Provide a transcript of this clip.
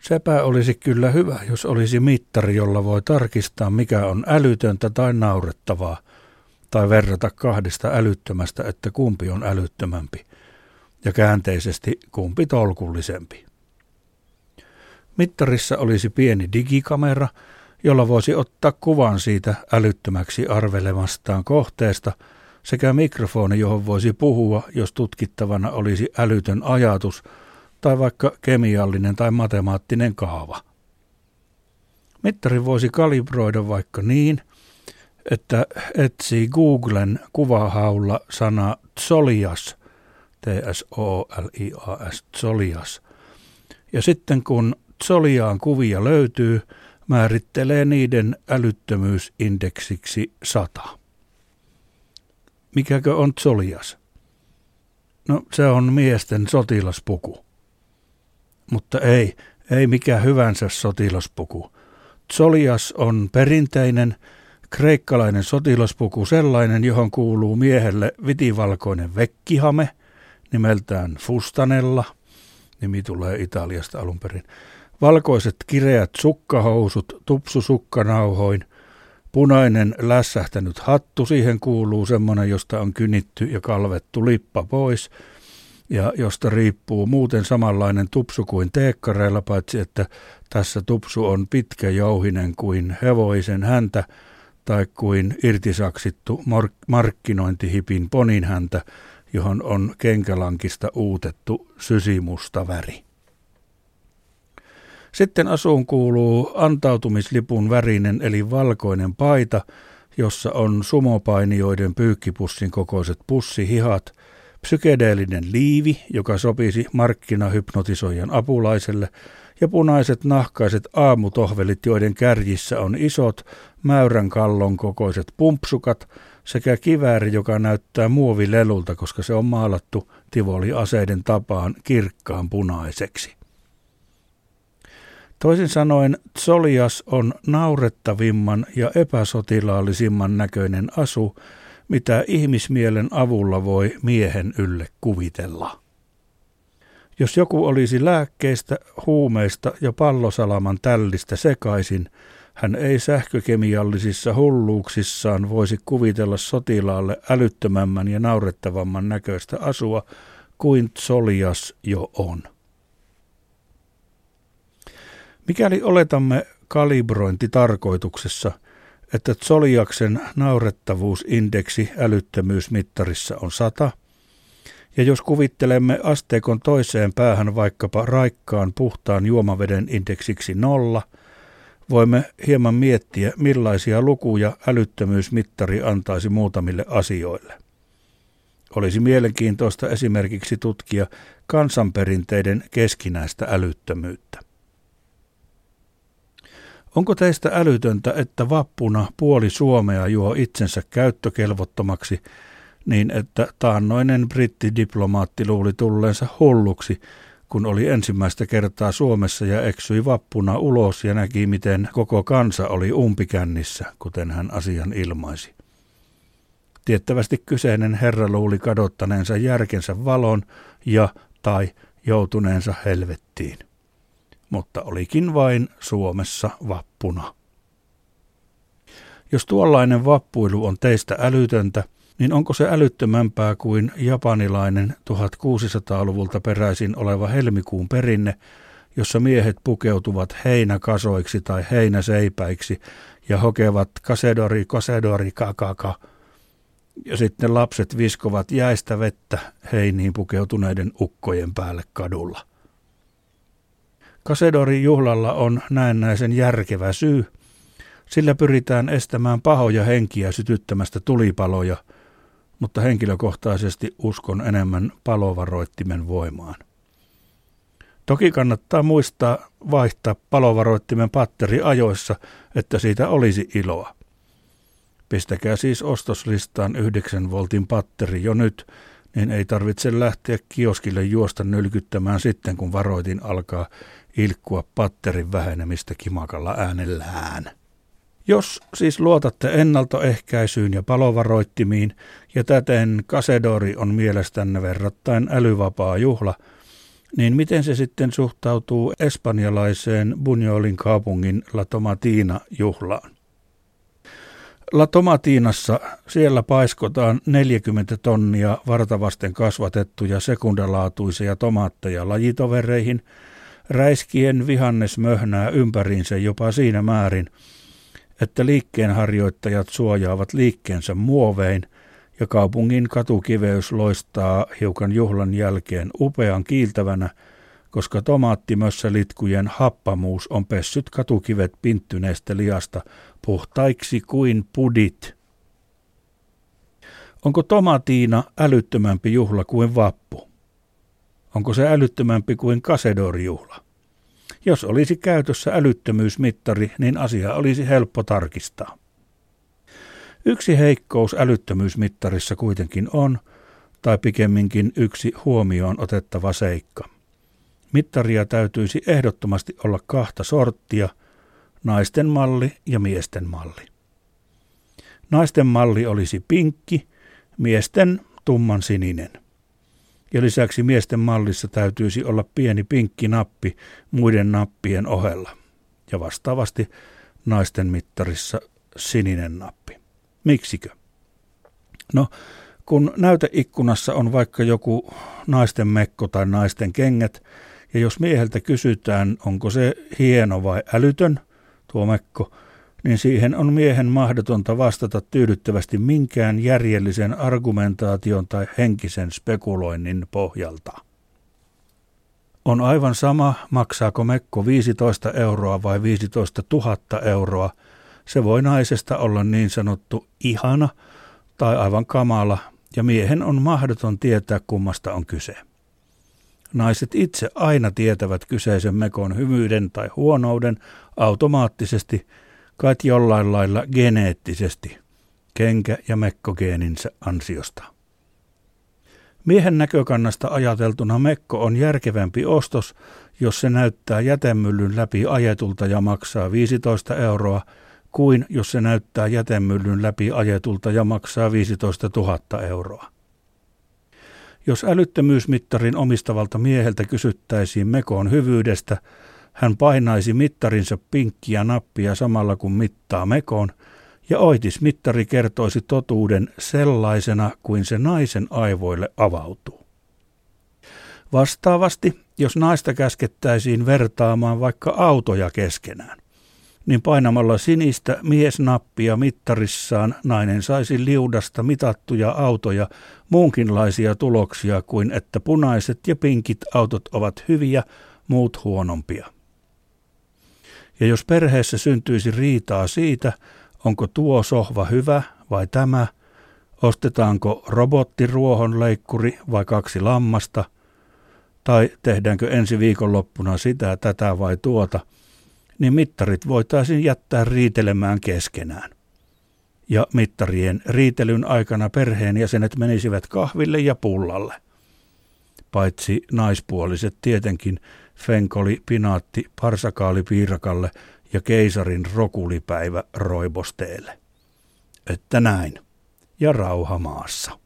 Sepä olisi kyllä hyvä, jos olisi mittari, jolla voi tarkistaa, mikä on älytöntä tai naurettavaa, tai verrata kahdesta älyttömästä, että kumpi on älyttömämpi, ja käänteisesti kumpi tolkullisempi. Mittarissa olisi pieni digikamera, jolla voisi ottaa kuvan siitä älyttömäksi arvelemastaan kohteesta sekä mikrofoni, johon voisi puhua, jos tutkittavana olisi älytön ajatus tai vaikka kemiallinen tai matemaattinen kaava. Mittari voisi kalibroida vaikka niin, että etsii Googlen kuvahaulla sana Tsolias, T-S-O-L-I-A-S, Tsolias. Ja sitten kun Tsoliaan kuvia löytyy, määrittelee niiden älyttömyysindeksiksi 100. Mikäkö on Tsolias? No se on miesten sotilaspuku. Mutta ei, ei mikä hyvänsä sotilaspuku. Tsolias on perinteinen kreikkalainen sotilaspuku sellainen, johon kuuluu miehelle vitivalkoinen vekkihame nimeltään fustanella. Nimi tulee Italiasta alun perin valkoiset kireät sukkahousut tupsusukkanauhoin, punainen lässähtänyt hattu, siihen kuuluu semmoinen, josta on kynitty ja kalvettu lippa pois, ja josta riippuu muuten samanlainen tupsu kuin teekkareilla, paitsi että tässä tupsu on pitkä jouhinen kuin hevoisen häntä tai kuin irtisaksittu mark- markkinointihipin ponin häntä, johon on kenkälankista uutettu sysimusta väri. Sitten asuun kuuluu antautumislipun värinen eli valkoinen paita, jossa on sumopainijoiden pyykkipussin kokoiset pussihihat, psykedeellinen liivi, joka sopisi markkinahypnotisoijan apulaiselle, ja punaiset nahkaiset aamutohvelit, joiden kärjissä on isot, mäyrän kallon kokoiset pumpsukat sekä kivääri, joka näyttää muovilelulta, koska se on maalattu tivoli-aseiden tapaan kirkkaan punaiseksi. Toisin sanoen Zolias on naurettavimman ja epäsotilaallisimman näköinen asu, mitä ihmismielen avulla voi miehen ylle kuvitella. Jos joku olisi lääkkeistä, huumeista ja pallosalaman tällistä sekaisin, hän ei sähkökemiallisissa hulluuksissaan voisi kuvitella sotilaalle älyttömämmän ja naurettavamman näköistä asua kuin Zolias jo on. Mikäli oletamme kalibrointitarkoituksessa, että Zoliaksen naurettavuusindeksi älyttömyysmittarissa on 100, ja jos kuvittelemme asteikon toiseen päähän vaikkapa raikkaan puhtaan juomaveden indeksiksi nolla, voimme hieman miettiä, millaisia lukuja älyttömyysmittari antaisi muutamille asioille. Olisi mielenkiintoista esimerkiksi tutkia kansanperinteiden keskinäistä älyttömyyttä. Onko teistä älytöntä, että vappuna puoli Suomea juo itsensä käyttökelvottomaksi niin, että taannoinen brittidiplomaatti luuli tulleensa hulluksi, kun oli ensimmäistä kertaa Suomessa ja eksyi vappuna ulos ja näki, miten koko kansa oli umpikännissä, kuten hän asian ilmaisi. Tiettävästi kyseinen herra luuli kadottaneensa järkensä valon ja tai joutuneensa helvettiin mutta olikin vain Suomessa vappuna. Jos tuollainen vappuilu on teistä älytöntä, niin onko se älyttömämpää kuin japanilainen 1600-luvulta peräisin oleva helmikuun perinne, jossa miehet pukeutuvat heinäkasoiksi tai heinäseipäiksi ja hokevat kasedori, kasedori, kakaka. Ja sitten lapset viskovat jäistä vettä heiniin pukeutuneiden ukkojen päälle kadulla. Kasedorin juhlalla on näennäisen järkevä syy. Sillä pyritään estämään pahoja henkiä sytyttämästä tulipaloja, mutta henkilökohtaisesti uskon enemmän palovaroittimen voimaan. Toki kannattaa muistaa vaihtaa palovaroittimen patteri ajoissa, että siitä olisi iloa. Pistäkää siis ostoslistaan 9 voltin patteri jo nyt, niin ei tarvitse lähteä kioskille juosta nylkyttämään sitten, kun varoitin alkaa ilkkua patterin vähenemistä kimakalla äänellään. Jos siis luotatte ennaltoehkäisyyn ja palovaroittimiin, ja täten Kasedori on mielestänne verrattain älyvapaa juhla, niin miten se sitten suhtautuu espanjalaiseen Bunjolin kaupungin La Tomatina-juhlaan? La Tomatinassa siellä paiskotaan 40 tonnia vartavasten kasvatettuja sekundalaatuisia tomaatteja lajitovereihin, räiskien vihannes möhnää ympäriinsä jopa siinä määrin, että liikkeenharjoittajat suojaavat liikkeensä muovein ja kaupungin katukiveys loistaa hiukan juhlan jälkeen upean kiiltävänä, koska tomaattimössälitkujen happamuus on pessyt katukivet pinttyneestä liasta puhtaiksi kuin pudit. Onko tomatiina älyttömämpi juhla kuin vappu? Onko se älyttömämpi kuin kasedorjuhla? Jos olisi käytössä älyttömyysmittari, niin asia olisi helppo tarkistaa. Yksi heikkous älyttömyysmittarissa kuitenkin on, tai pikemminkin yksi huomioon otettava seikka. Mittaria täytyisi ehdottomasti olla kahta sorttia, naisten malli ja miesten malli. Naisten malli olisi pinkki, miesten tumman sininen. Ja lisäksi miesten mallissa täytyisi olla pieni pinkki nappi muiden nappien ohella. Ja vastaavasti naisten mittarissa sininen nappi. Miksikö? No, kun näyteikkunassa on vaikka joku naisten mekko tai naisten kengät, ja jos mieheltä kysytään, onko se hieno vai älytön, tuo mekko, niin siihen on miehen mahdotonta vastata tyydyttävästi minkään järjellisen argumentaation tai henkisen spekuloinnin pohjalta. On aivan sama, maksaako mekko 15 euroa vai 15 000 euroa. Se voi naisesta olla niin sanottu ihana tai aivan kamala, ja miehen on mahdoton tietää kummasta on kyse. Naiset itse aina tietävät kyseisen mekon hyvyyden tai huonouden automaattisesti, kai jollain lailla geneettisesti, kenkä- ja mekkogeeninsä ansiosta. Miehen näkökannasta ajateltuna mekko on järkevämpi ostos, jos se näyttää jätemyllyn läpi ajetulta ja maksaa 15 euroa, kuin jos se näyttää jätemyllyn läpi ajetulta ja maksaa 15 000 euroa. Jos älyttömyysmittarin omistavalta mieheltä kysyttäisiin Mekon hyvyydestä, hän painaisi mittarinsa pinkkiä nappia samalla kun mittaa Mekon, ja oitismittari kertoisi totuuden sellaisena kuin se naisen aivoille avautuu. Vastaavasti, jos naista käskettäisiin vertaamaan vaikka autoja keskenään, niin painamalla sinistä miesnappia mittarissaan nainen saisi liudasta mitattuja autoja muunkinlaisia tuloksia kuin että punaiset ja pinkit autot ovat hyviä, muut huonompia. Ja jos perheessä syntyisi riitaa siitä, onko tuo sohva hyvä vai tämä, ostetaanko robottiruohonleikkuri vai kaksi lammasta, tai tehdäänkö ensi viikonloppuna sitä, tätä vai tuota – niin mittarit voitaisiin jättää riitelemään keskenään. Ja mittarien riitelyn aikana perheenjäsenet menisivät kahville ja pullalle. Paitsi naispuoliset tietenkin fenkoli, pinaatti, parsakaali piirakalle ja keisarin rokulipäivä roibosteelle. Että näin. Ja rauha maassa.